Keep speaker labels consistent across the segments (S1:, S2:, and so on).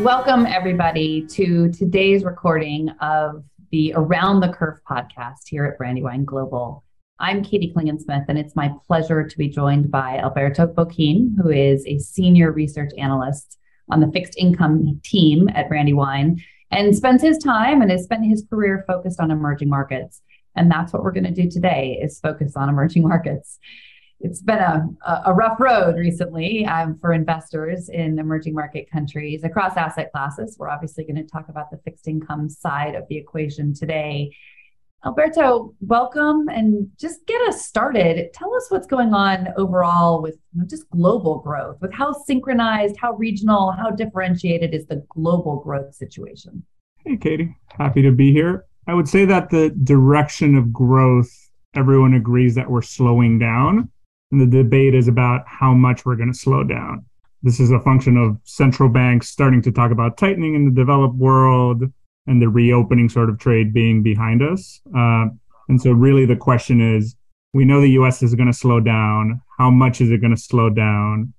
S1: Welcome, everybody, to today's recording of the Around the Curve podcast here at Brandywine Global. I'm Katie Klingensmith, and it's my pleasure to be joined by Alberto Boquin, who is a senior research analyst on the fixed income team at Brandywine and spends his time and has spent his career focused on emerging markets. And that's what we're going to do today is focus on emerging markets. It's been a, a rough road recently um, for investors in emerging market countries across asset classes. We're obviously going to talk about the fixed income side of the equation today. Alberto, welcome and just get us started. Tell us what's going on overall with just global growth, with how synchronized, how regional, how differentiated is the global growth situation?
S2: Hey, Katie. Happy to be here. I would say that the direction of growth, everyone agrees that we're slowing down. And the debate is about how much we're going to slow down. This is a function of central banks starting to talk about tightening in the developed world and the reopening sort of trade being behind us. Uh, and so, really, the question is we know the US is going to slow down. How much is it going to slow down?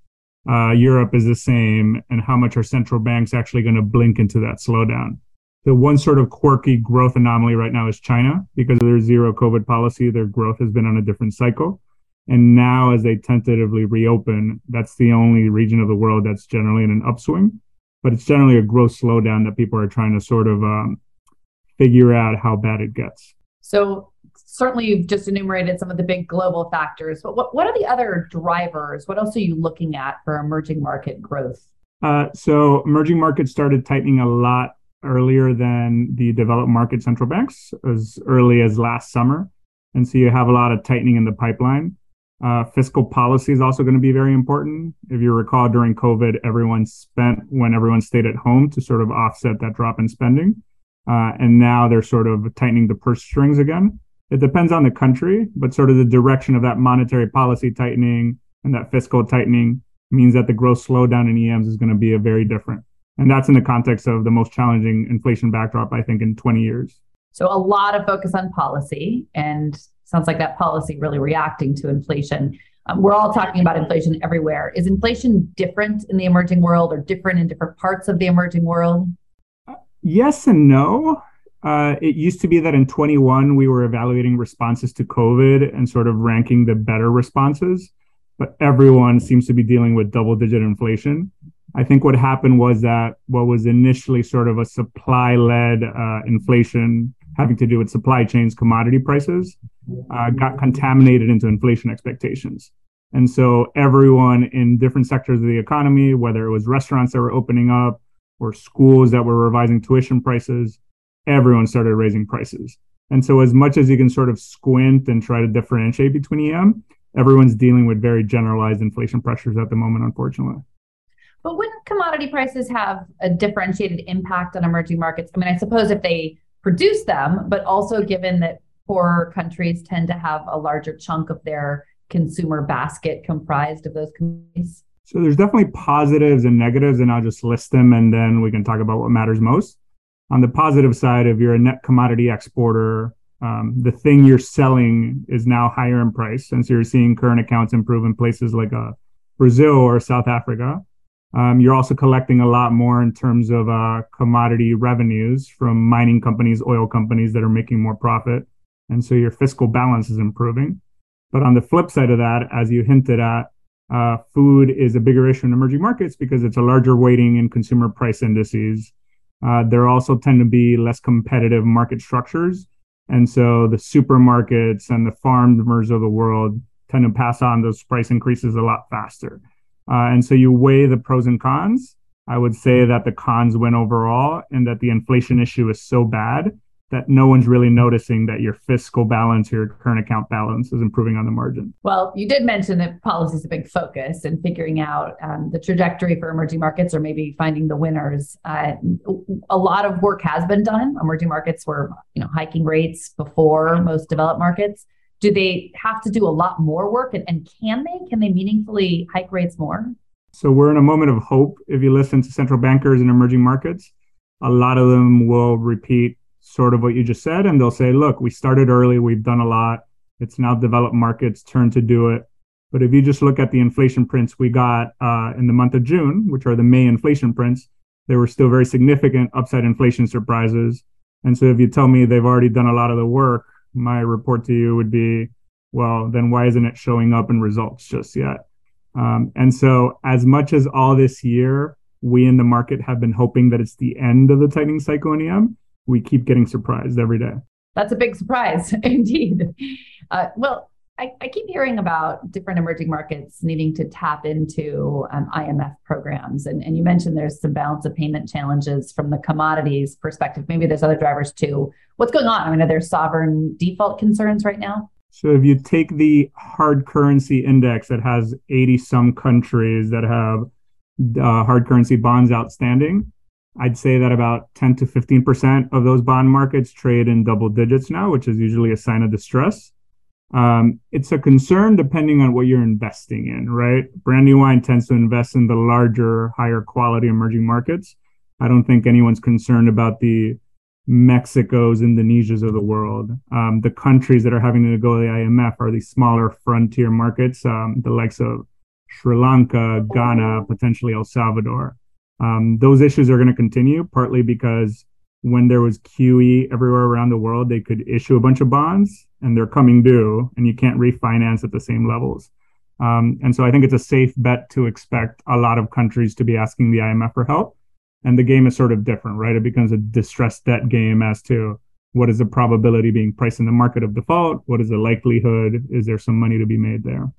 S2: Uh, Europe is the same. And how much are central banks actually going to blink into that slowdown? The one sort of quirky growth anomaly right now is China because of their zero COVID policy. Their growth has been on a different cycle. And now, as they tentatively reopen, that's the only region of the world that's generally in an upswing. But it's generally a growth slowdown that people are trying to sort of um, figure out how bad it gets.
S1: So, certainly, you've just enumerated some of the big global factors, but what, what are the other drivers? What else are you looking at for emerging market growth?
S2: Uh, so, emerging markets started tightening a lot earlier than the developed market central banks, as early as last summer. And so, you have a lot of tightening in the pipeline. Uh, fiscal policy is also going to be very important. If you recall, during COVID, everyone spent when everyone stayed at home to sort of offset that drop in spending. Uh, and now they're sort of tightening the purse strings again. It depends on the country, but sort of the direction of that monetary policy tightening and that fiscal tightening means that the growth slowdown in EMs is going to be a very different. And that's in the context of the most challenging inflation backdrop, I think, in 20 years.
S1: So a lot of focus on policy and sounds like that policy really reacting to inflation. Um, we're all talking about inflation everywhere. Is inflation different in the emerging world or different in different parts of the emerging world?
S2: Yes and no. Uh, it used to be that in 21 we were evaluating responses to COVID and sort of ranking the better responses, but everyone seems to be dealing with double digit inflation. I think what happened was that what was initially sort of a supply led uh, inflation having to do with supply chains, commodity prices, uh, got contaminated into inflation expectations. And so everyone in different sectors of the economy, whether it was restaurants that were opening up or schools that were revising tuition prices, everyone started raising prices. And so as much as you can sort of squint and try to differentiate between EM, everyone's dealing with very generalized inflation pressures at the moment, unfortunately.
S1: But wouldn't commodity prices have a differentiated impact on emerging markets? I mean, I suppose if they produce them, but also given that poorer countries tend to have a larger chunk of their consumer basket comprised of those commodities?
S2: So there's definitely positives and negatives, and I'll just list them and then we can talk about what matters most. On the positive side, if you're a net commodity exporter, um, the thing you're selling is now higher in price. And so you're seeing current accounts improve in places like uh, Brazil or South Africa. Um, you're also collecting a lot more in terms of uh, commodity revenues from mining companies, oil companies that are making more profit. And so your fiscal balance is improving. But on the flip side of that, as you hinted at, uh, food is a bigger issue in emerging markets because it's a larger weighting in consumer price indices. Uh, there also tend to be less competitive market structures. And so the supermarkets and the farmers of the world tend to pass on those price increases a lot faster. Uh, and so you weigh the pros and cons. I would say that the cons win overall and that the inflation issue is so bad that no one's really noticing that your fiscal balance, your current account balance is improving on the margin.
S1: Well, you did mention that policy is a big focus and figuring out um, the trajectory for emerging markets or maybe finding the winners. Uh, a lot of work has been done. Emerging markets were, you know, hiking rates before most developed markets do they have to do a lot more work and, and can they can they meaningfully hike rates more
S2: so we're in a moment of hope if you listen to central bankers in emerging markets a lot of them will repeat sort of what you just said and they'll say look we started early we've done a lot it's now developed markets turn to do it but if you just look at the inflation prints we got uh, in the month of june which are the may inflation prints there were still very significant upside inflation surprises. And so if you tell me they've already done a lot of the work, my report to you would be, well, then why isn't it showing up in results just yet? Um, and so, as much as all this year, we in the market have been hoping that it's the end of the tightening cycle in EM, we keep getting surprised every day.
S1: That's a big surprise indeed. Uh, well, I, I, keep hearing about different emerging markets needing to tap into um, IMF programs. And, and you mentioned there's some balance of payment challenges from the commodities perspective. Maybe there's other drivers too. What's going on? I mean, are there sovereign default concerns right now?
S2: So if you take the hard currency index that has 80 some countries that have uh, hard currency bonds outstanding, I'd say that about 10 to 15% of those bond markets trade in double digits now, which is usually a sign of distress. Um, it's a concern depending on what you're investing in, right? Brandywine tends to invest in the larger, higher quality emerging markets. I don't think anyone's concerned about the Mexico's, Indonesia's of the world. Um, the countries that are having to go to the IMF are these smaller frontier markets, um, the likes of Sri Lanka, Ghana, potentially El Salvador. Um, those issues are going to continue, partly because when there was QE everywhere around the world, they could issue a bunch of bonds and they're coming due, and you can't refinance at the same levels. Um, and so I think it's a safe bet to expect a lot of countries to be asking the IMF for help. And the game is sort of different, right? It becomes a distressed debt game as to what is the probability being priced in the market of default? What is the likelihood? Is there some money to be made there?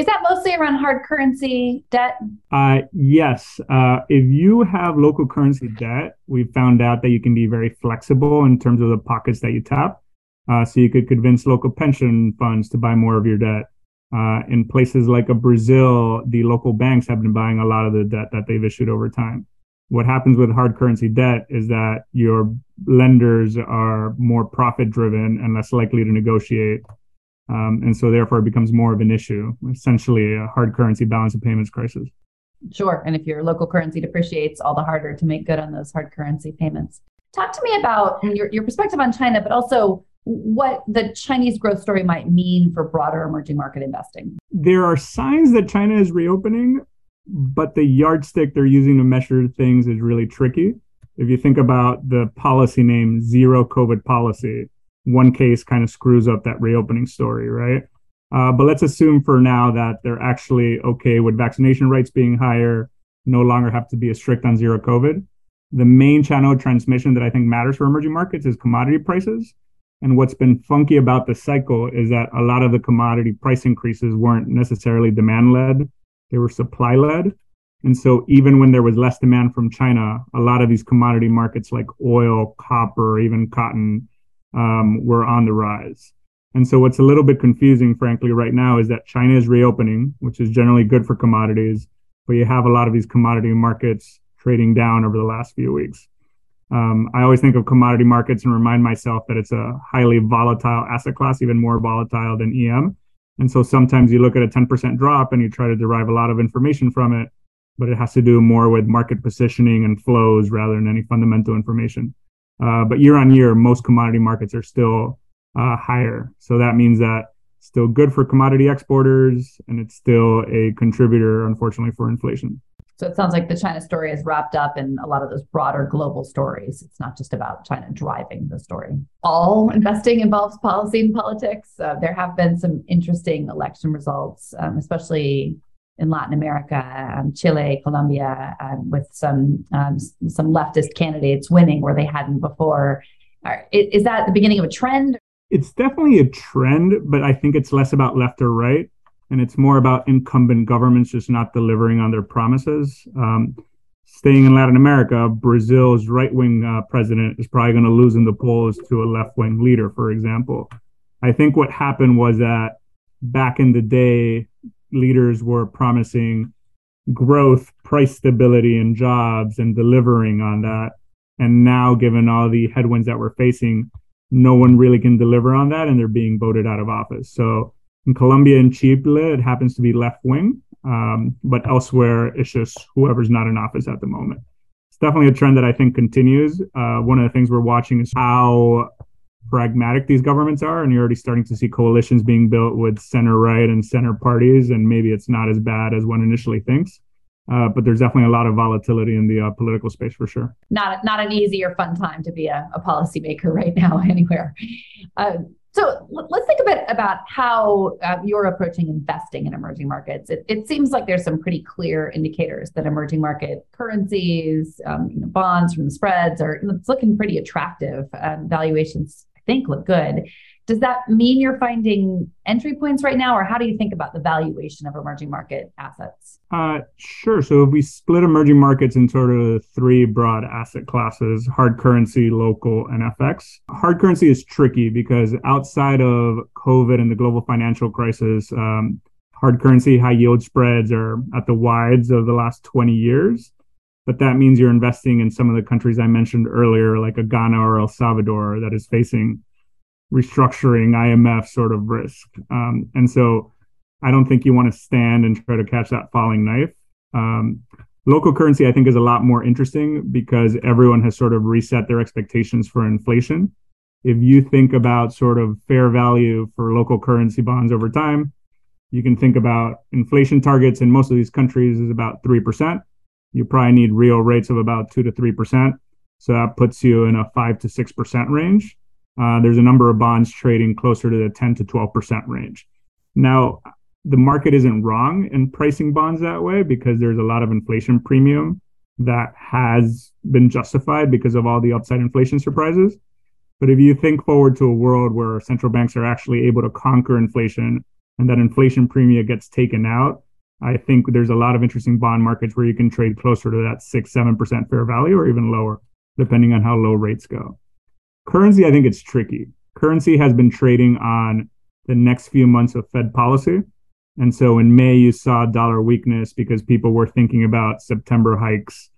S1: Is that mostly around hard currency debt?
S2: Uh, yes. Uh, if you have local currency debt, we found out that you can be very flexible in terms of the pockets that you tap. Uh, so you could convince local pension funds to buy more of your debt. Uh, in places like a Brazil, the local banks have been buying a lot of the debt that they've issued over time. What happens with hard currency debt is that your lenders are more profit driven and less likely to negotiate um, and so therefore it becomes more of an issue, essentially a hard currency balance of payments crisis.
S1: Sure. And if your local currency depreciates, all the harder to make good on those hard currency payments. Talk to me about your, your perspective on China, but also what the Chinese growth story might mean for broader emerging market investing.
S2: There are signs that China is reopening, but the yardstick they're using to measure things is really tricky. If you think about the policy name zero COVID policy, one case kind of screws up that reopening story, right? Uh, but let's assume for now that they're actually okay with vaccination rates being higher, no longer have to be as strict on zero COVID. The main channel of transmission that I think matters for emerging markets is commodity prices. And what's been funky about the cycle is that a lot of the commodity price increases weren't necessarily demand led, they were supply led. And so even when there was less demand from China, a lot of these commodity markets like oil, copper, even cotton um, were on the rise. And so what's a little bit confusing, frankly, right now is that China is reopening, which is generally good for commodities, but you have a lot of these commodity markets trading down over the last few weeks. Um, I always think of commodity markets and remind myself that it's a highly volatile asset class, even more volatile than EM. And so sometimes you look at a 10% drop and you try to derive a lot of information from it, but it has to do more with market positioning and flows rather than any fundamental information. Uh, but year on year, most commodity markets are still uh, higher. So that means that still good for commodity exporters, and it's still a contributor, unfortunately, for inflation.
S1: So it sounds like the China story is wrapped up in a lot of those broader global stories. It's not just about China driving the story. All investing involves policy and politics. Uh, there have been some interesting election results, um, especially in Latin America, um, Chile, Colombia, um, with some um, some leftist candidates winning where they hadn't before. Is that the beginning of a trend?
S2: It's definitely a trend, but I think it's less about left or right, and it's more about incumbent governments just not delivering on their promises. Um, staying in Latin America, Brazil's right wing uh, president is probably going to lose in the polls to a left wing leader, for example. I think what happened was that back in the day, leaders were promising growth, price stability, and jobs and delivering on that. And now, given all the headwinds that we're facing, no one really can deliver on that and they're being voted out of office. So in Colombia and Chile, it happens to be left wing, um, but elsewhere, it's just whoever's not in office at the moment. It's definitely a trend that I think continues. Uh, one of the things we're watching is how pragmatic these governments are, and you're already starting to see coalitions being built with center right and center parties, and maybe it's not as bad as one initially thinks. Uh, but there's definitely a lot of volatility in the uh, political space for sure.
S1: Not not an easy or fun time to be a, a policymaker right now anywhere. Uh, so let's think a bit about how uh, you're approaching investing in emerging markets. It, it, seems like there's some pretty clear indicators that emerging market currencies, um, you know, bonds from the spreads are it's looking pretty attractive. Um, valuations, think, look good. Does that mean you're finding entry points right now, or how do you think about the valuation of emerging market assets?
S2: Uh, sure. So we split emerging markets in sort of three broad asset classes hard currency, local, and FX. Hard currency is tricky because outside of COVID and the global financial crisis, um, hard currency high yield spreads are at the wides of the last 20 years. But that means you're investing in some of the countries I mentioned earlier, like a Ghana or El Salvador, that is facing restructuring IMF sort of risk. Um, and so I don't think you want to stand and try to catch that falling knife. Um, local currency, I think, is a lot more interesting because everyone has sort of reset their expectations for inflation. If you think about sort of fair value for local currency bonds over time, you can think about inflation targets in most of these countries is about 3%. You probably need real rates of about 2 to 3%. So that puts you in a 5 to 6% range uh, there's a number of bonds trading closer to the 10 to 12% range. Now, the market isn't wrong in pricing bonds that way because there's a lot of inflation premium that has been justified because of all the upside inflation surprises. But if you think forward to a world where central banks are actually able to conquer inflation and that inflation premium gets taken out, I think there's a lot of interesting bond markets where you can trade closer to that six, seven percent fair value or even lower, depending on how low rates go. Currency, I think it's tricky. Currency has been trading on the next few months of Fed policy. And so in May, you saw dollar weakness because people were thinking about September hikes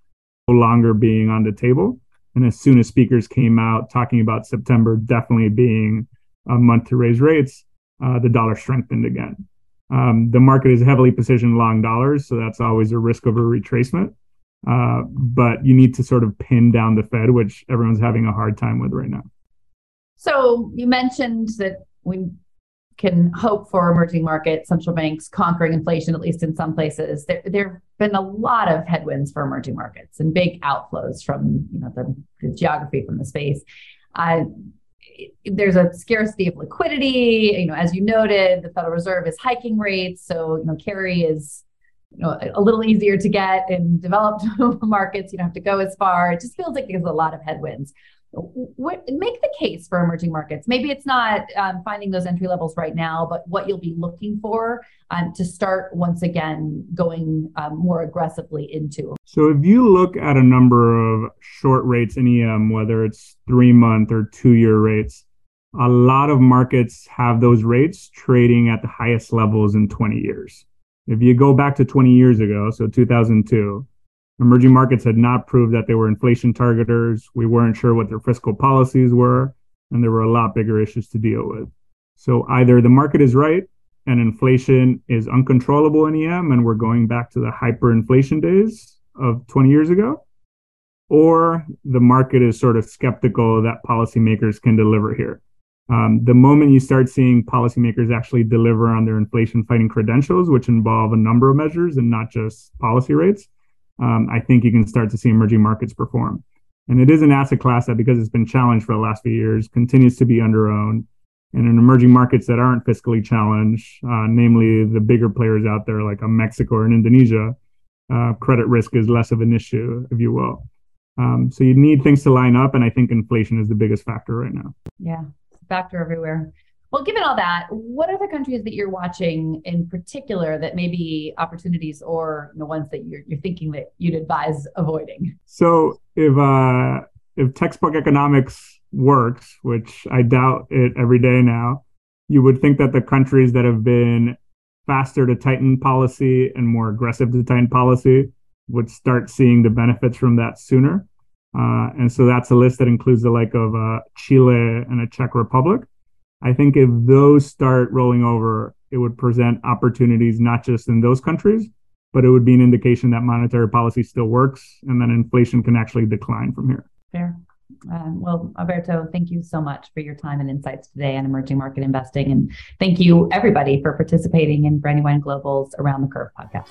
S2: no longer being on the table. And as soon as speakers came out talking about September definitely being a month to raise rates, uh, the dollar strengthened again. Um, the market is heavily positioned long dollars, so that's always a risk of a retracement. Uh, but you need to sort of pin down the Fed, which everyone's having a hard time with right now.
S1: So you mentioned that we can hope for emerging market central banks conquering inflation, at least in some places. There, there have been a lot of headwinds for emerging markets and big outflows from you know the, the geography from the space. Uh, there's a scarcity of liquidity. You know, as you noted, the Federal Reserve is hiking rates, so you know carry is you know, a little easier to get in developed markets. You don't have to go as far. It just feels like there's a lot of headwinds. What, make the case for emerging markets. Maybe it's not um, finding those entry levels right now, but what you'll be looking for um, to start once again going um, more aggressively into.
S2: So, if you look at a number of short rates in EM, whether it's three month or two year rates, a lot of markets have those rates trading at the highest levels in 20 years. If you go back to 20 years ago, so 2002, emerging markets had not proved that they were inflation targeters. We weren't sure what their fiscal policies were, and there were a lot bigger issues to deal with. So either the market is right and inflation is uncontrollable in EM, and we're going back to the hyperinflation days of 20 years ago, or the market is sort of skeptical that policymakers can deliver here. Um, the moment you start seeing policymakers actually deliver on their inflation fighting credentials, which involve a number of measures and not just policy rates, um, I think you can start to see emerging markets perform. And it is an asset class that, because it's been challenged for the last few years, continues to be under owned. And in emerging markets that aren't fiscally challenged, uh, namely the bigger players out there like a Mexico or in Indonesia, uh, credit risk is less of an issue, if you will. Um, so you need things to line up, and I think inflation is the biggest factor right now.
S1: Yeah, factor everywhere. Well, given all that, what are the countries that you're watching in particular that may be opportunities or the ones that you're, you're thinking that you'd advise avoiding?
S2: So if uh, if textbook economics works, which I doubt it every day now, you would think that the countries that have been faster to tighten policy and more aggressive to tighten policy would start seeing the benefits from that sooner. Uh, and so that's a list that includes the like of uh, Chile and a Czech Republic. I think if those start rolling over, it would present opportunities not just in those countries, but it would be an indication that monetary policy still works and that inflation can actually decline from here.
S1: Fair. Uh, well, Alberto, thank you so much for your time and insights today on emerging market investing. And thank you, everybody, for participating in Brandywine Global's Around the Curve podcast.